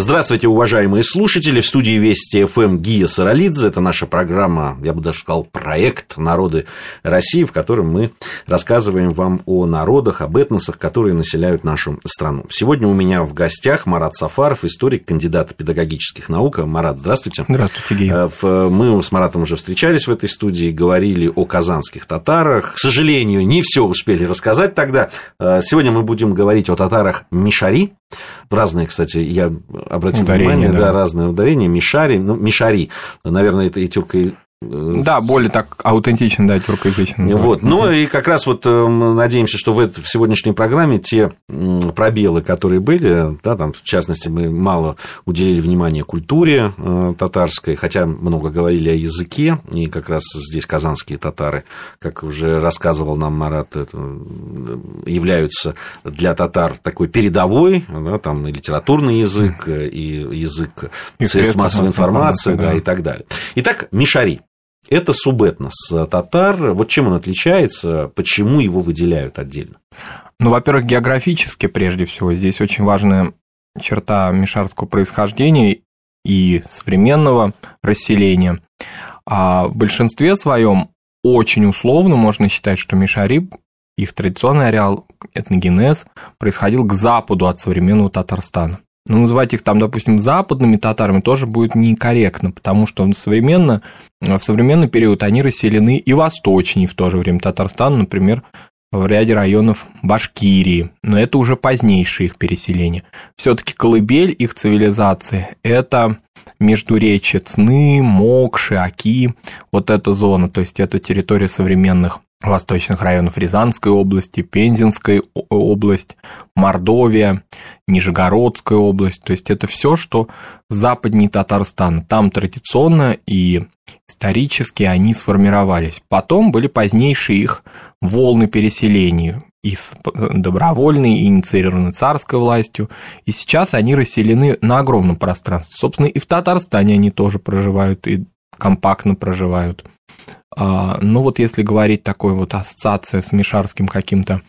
Здравствуйте, уважаемые слушатели. В студии Вести ФМ Гия Саралидзе. Это наша программа, я бы даже сказал, проект «Народы России», в котором мы рассказываем вам о народах, об этносах, которые населяют нашу страну. Сегодня у меня в гостях Марат Сафаров, историк, кандидат педагогических наук. Марат, здравствуйте. Здравствуйте, Гия. Э, мы с Маратом уже встречались в этой студии, говорили о казанских татарах. К сожалению, не все успели рассказать тогда. Э, сегодня мы будем говорить о татарах Мишари. Разные, кстати, я обратил ударение, внимание, да. да, разные ударения. Мишари, ну, Мишари, наверное, это и тюрко да, более так аутентичен, да, тюркоязычный. Вот, ну и как раз вот э, надеемся, что в, в сегодняшней программе те пробелы, которые были, да, там, в частности, мы мало уделили внимания культуре э, татарской, хотя много говорили о языке, и как раз здесь казанские татары, как уже рассказывал нам Марат, являются для татар такой передовой, да, там и литературный язык, и язык и средств массовой информации, да, да, и так далее. Итак, Мишари. Это субэтнос татар. Вот чем он отличается, почему его выделяют отдельно? Ну, во-первых, географически прежде всего. Здесь очень важная черта мишарского происхождения и современного расселения. А в большинстве своем очень условно можно считать, что мишари, их традиционный ареал, этногенез, происходил к западу от современного Татарстана. Но называть их там, допустим, западными татарами тоже будет некорректно, потому что современно, в современный период они расселены и восточнее в то же время. Татарстана, например, в ряде районов Башкирии, но это уже позднейшее их переселение. Все-таки колыбель их цивилизации – это междуречье Цны, Мокши, Аки, вот эта зона, то есть это территория современных восточных районов Рязанской области, Пензенской область, Мордовия, Нижегородская область. То есть это все, что западнее Татарстана. Там традиционно и исторически они сформировались. Потом были позднейшие их волны переселений и добровольные, инициированы царской властью, и сейчас они расселены на огромном пространстве. Собственно, и в Татарстане они тоже проживают, и компактно проживают. А, ну вот если говорить такой вот ассоциация с мишарским каким-то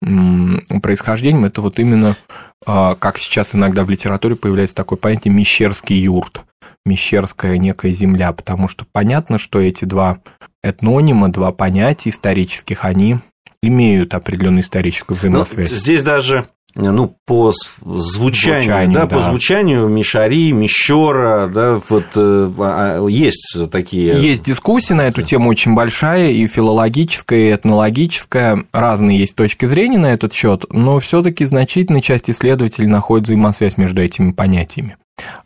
происхождением, это вот именно, а, как сейчас иногда в литературе появляется такое понятие «мещерский юрт», мещерская некая земля, потому что понятно, что эти два этнонима, два понятия исторических, они имеют определенную историческую ну, взаимосвязь. Но здесь даже ну, по звучанию, Звучание, да, да, по звучанию Мишари, Мещера, да, вот э, а, есть такие... Есть дискуссия на эту тему очень большая, и филологическая, и этнологическая, разные есть точки зрения на этот счет, но все таки значительная часть исследователей находит взаимосвязь между этими понятиями.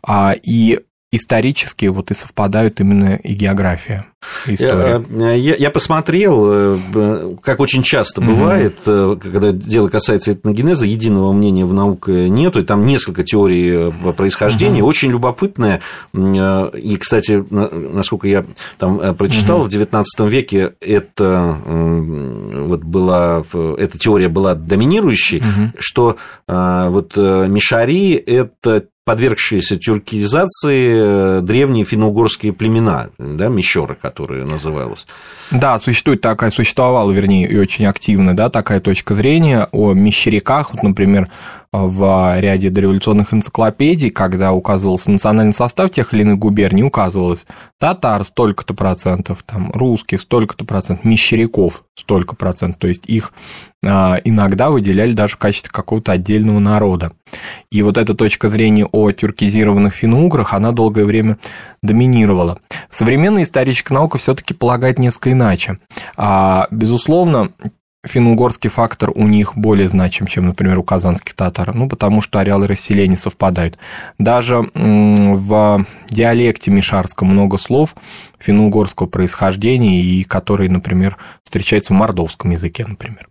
А, и исторически вот и совпадают именно и география. Я, э, я, я посмотрел, э, как очень часто бывает, угу. когда дело касается этногенеза, единого мнения в науке нету, и там несколько теорий происхождения, угу. очень любопытное. И, кстати, насколько я там прочитал, угу. в XIX веке это вот была, эта теория была доминирующей, угу. что вот Мишари – это подвергшиеся тюркизации древние финно-угорские племена, да, мещеры, которые называлось. Да, существует такая, существовала, вернее, и очень активно, да, такая точка зрения о мещеряках, вот, например, в ряде дореволюционных энциклопедий, когда указывался национальный состав тех или иных губерний, указывалось татар столько-то процентов, там, русских столько-то процентов, мещеряков столько процентов, то есть их а, иногда выделяли даже в качестве какого-то отдельного народа. И вот эта точка зрения о тюркизированных финно-уграх, она долгое время доминировала. Современная историческая наука все-таки полагает несколько иначе. А, безусловно, финно-угорский фактор у них более значим, чем, например, у казанских татар, ну, потому что ареалы расселения совпадают. Даже в диалекте мишарском много слов финно-угорского происхождения, и которые, например, встречаются в мордовском языке, например.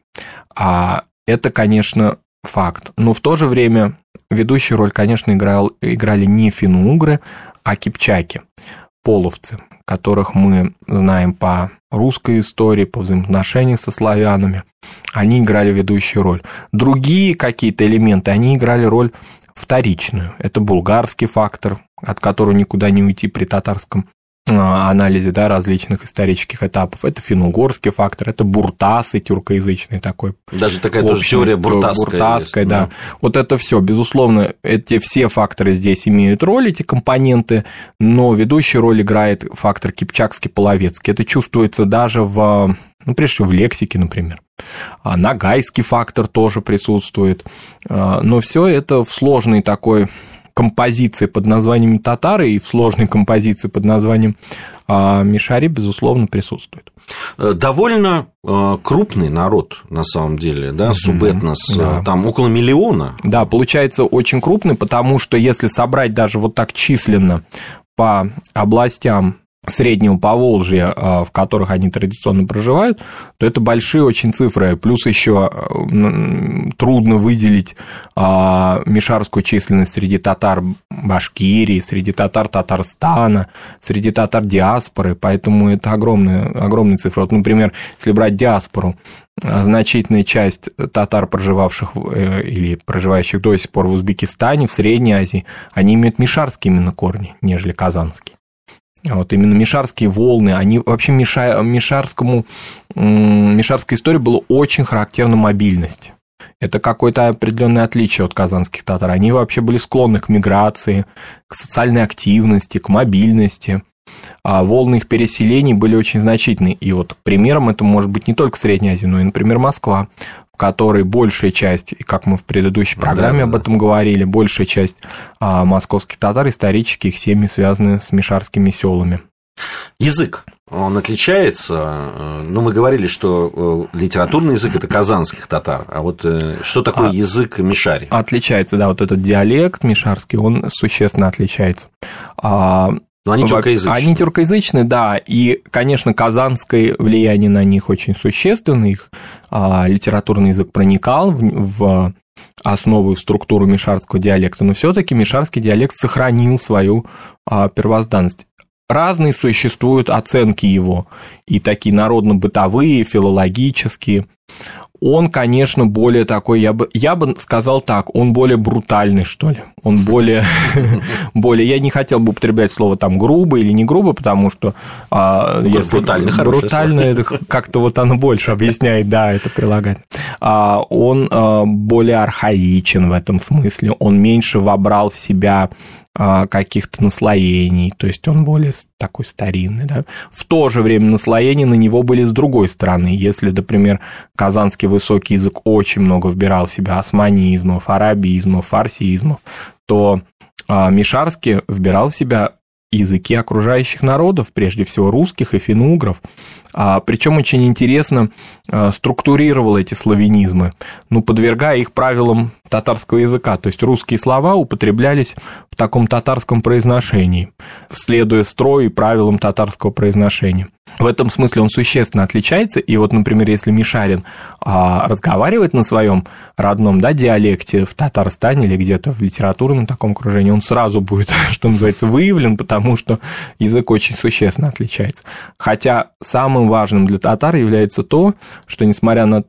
А это, конечно, факт. Но в то же время ведущую роль, конечно, играл, играли не финно-угры, а кипчаки, половцы, которых мы знаем по русской истории, по взаимоотношениям со славянами. Они играли ведущую роль. Другие какие-то элементы, они играли роль вторичную. Это булгарский фактор, от которого никуда не уйти при татарском анализе да, различных исторических этапов. Это финно-угорский фактор, это буртасы, тюркоязычный такой. Даже такая тоже теория буртасская. Буртасская, да. да. Вот это все, безусловно, эти все факторы здесь имеют роль, эти компоненты, но ведущую роль играет фактор кипчакский-половецкий. Это чувствуется даже в, ну, прежде всего, в лексике, например. А нагайский фактор тоже присутствует. А, но все это в сложной такой композиции под названием татары и в сложной композиции под названием а, Мишари, безусловно, присутствует. Э, довольно э, крупный народ, на самом деле, да, субэтнос, да. там около миллиона. Да, получается очень крупный, потому что если собрать даже вот так численно по областям Среднего Поволжья, а, в которых они традиционно проживают, то это большие очень цифры. Плюс еще трудно выделить а, мишарскую численность среди татар Башкирии, среди татар Татарстана, среди татар диаспоры, поэтому это огромные, огромные цифры. Вот, например, если брать диаспору, а, значительная часть татар, проживавших э, или проживающих до сих пор в Узбекистане, в Средней Азии, они имеют мишарские именно корни, нежели казанские. Вот именно мишарские волны, они вообще миша, мишарскому, мишарской истории было очень характерна мобильность. Это какое-то определенное отличие от казанских татар. Они вообще были склонны к миграции, к социальной активности, к мобильности. А волны их переселений были очень значительны. И вот примером это может быть не только Средняя Азия, но и, например, Москва в которой большая часть, и как мы в предыдущей программе да, об этом говорили, большая часть а, московских татар исторически их семьи связаны с мишарскими селами. Язык, он отличается. Э, ну, мы говорили, что э, литературный язык это казанских татар, а вот э, что такое а, язык мишари? Отличается, да, вот этот диалект мишарский, он существенно отличается. А, но они тюркоязычные. Они тюркоязычные, да, и, конечно, казанское влияние на них очень существенно, их литературный язык проникал в, в основу и структуру мишарского диалекта, но все таки мишарский диалект сохранил свою а, первозданность. Разные существуют оценки его, и такие народно-бытовые, филологические он, конечно, более такой, я бы, я бы сказал так, он более брутальный, что ли. Он более, более, я не хотел бы употреблять слово там грубо или не грубо, потому что а, если брутальный, брутально, это как-то вот оно больше объясняет, да, это прилагает. А, он а, более архаичен в этом смысле, он меньше вобрал в себя каких-то наслоений, то есть он более такой старинный. Да? В то же время наслоения на него были с другой стороны. Если, например, казанский высокий язык очень много вбирал в себя османизмов, арабизмов, фарсизмов, то а, Мишарский вбирал в себя языки окружающих народов, прежде всего русских и финугров. А, причем очень интересно а, структурировал эти славянизмы, ну, подвергая их правилам татарского языка. То есть русские слова употреблялись в таком татарском произношении, следуя строю и правилам татарского произношения. В этом смысле он существенно отличается. И вот, например, если Мишарин а, разговаривает на своем родном да, диалекте в Татарстане или где-то в литературном таком окружении, он сразу будет, что называется, выявлен, потому что язык очень существенно отличается. Хотя самым важным для татар является то, что несмотря на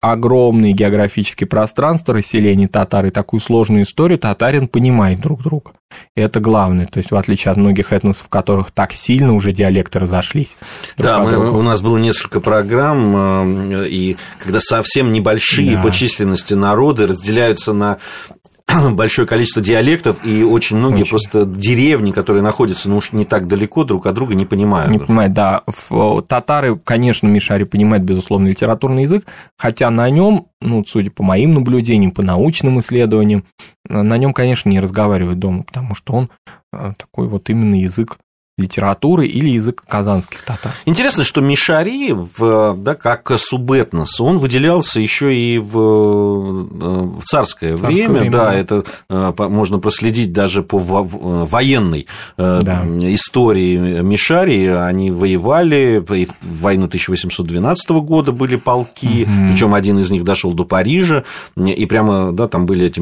огромные географические пространства расселения татар и такую сложную историю, татарин понимает друг друга. И это главное, то есть в отличие от многих этносов, в которых так сильно уже диалекты разошлись. Да, мы, у нас было несколько программ, э, и когда совсем небольшие да. по численности народы разделяются на большое количество диалектов, и очень многие очень. просто деревни, которые находятся, ну уж не так далеко друг от друга, не понимают. Не понимают, да. Татары, конечно, Мишари понимают, безусловно, литературный язык, хотя на нем, ну, судя по моим наблюдениям, по научным исследованиям, на нем, конечно, не разговаривают дома, потому что он э, такой вот именно язык литературы или язык казанских татар. Интересно, что Мишари, да, как субэтнос, он выделялся еще и в, э, в царское, царское время. время. Да, это э, можно проследить даже по военной э, да. истории Мишари. Они воевали, в войну 1812 года были полки, угу. причем один из них дошел до Парижа, и прямо, да, там были эти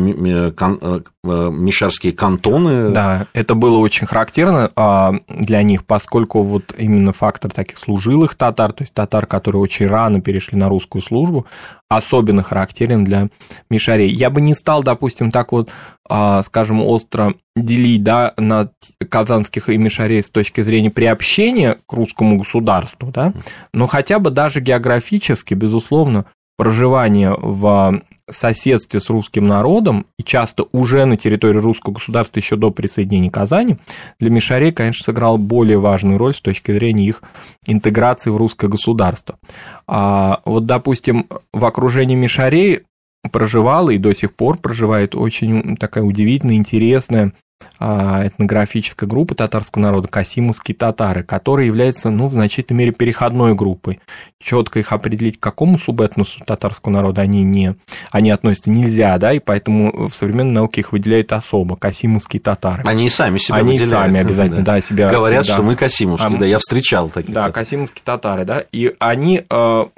мишарские кантоны. Да, это было очень характерно а, для них, поскольку вот именно фактор таких служилых татар, то есть татар, которые очень рано перешли на русскую службу, особенно характерен для мишарей. Я бы не стал, допустим, так вот, а, скажем, остро делить да, на казанских и мишарей с точки зрения приобщения к русскому государству, да, но хотя бы даже географически, безусловно, проживание в соседстве с русским народом, и часто уже на территории русского государства еще до присоединения Казани, для Мишарей, конечно, сыграл более важную роль с точки зрения их интеграции в русское государство. А вот, допустим, в окружении Мишарей проживала и до сих пор проживает очень такая удивительная, интересная этнографическая группа татарского народа, касимовские татары, которые являются, ну, в значительной мере переходной группой. Четко их определить, к какому субэтносу татарского народа они не, они относятся нельзя, да, и поэтому в современной науке их выделяют особо, касимовские татары. Они и сами себя Они выделяют. сами обязательно, да, себя... Говорят, да. что мы касимовские, А, да, я встречал таких. Да, касимовские татары, да, и они те-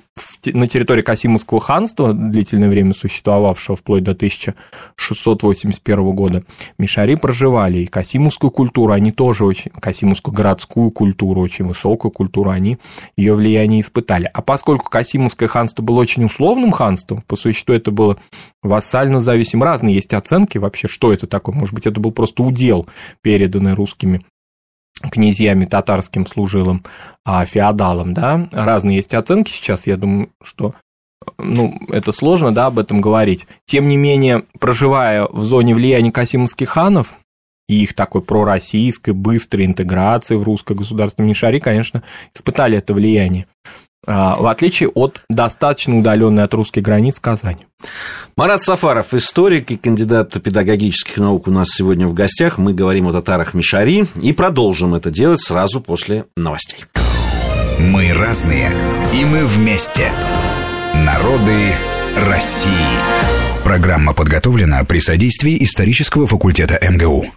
на территории Касимовского ханства, длительное время существовавшего вплоть до 1681 года, мишари проживали, и касимовскую культуру они тоже очень, касимовскую городскую культуру, очень высокую культуру, они ее влияние испытали. А поскольку Касимовское ханство было очень условным ханством, по существу это было вассально зависим, разные есть оценки вообще, что это такое, может быть, это был просто удел, переданный русскими князьями татарским служилым, а феодалам, да, разные есть оценки сейчас, я думаю, что ну, это сложно, да, об этом говорить. Тем не менее, проживая в зоне влияния касимовских ханов, и их такой пророссийской, быстрой интеграции в русское государство Мишари, конечно, испытали это влияние. А, В отличие от достаточно удаленной от русских границ Казани. Марат Сафаров, историк и кандидат педагогических наук у нас сегодня в гостях. Мы говорим о татарах Мишари и продолжим это делать сразу после новостей. Мы разные, и мы вместе. Народы России. Программа подготовлена при содействии исторического факультета МГУ.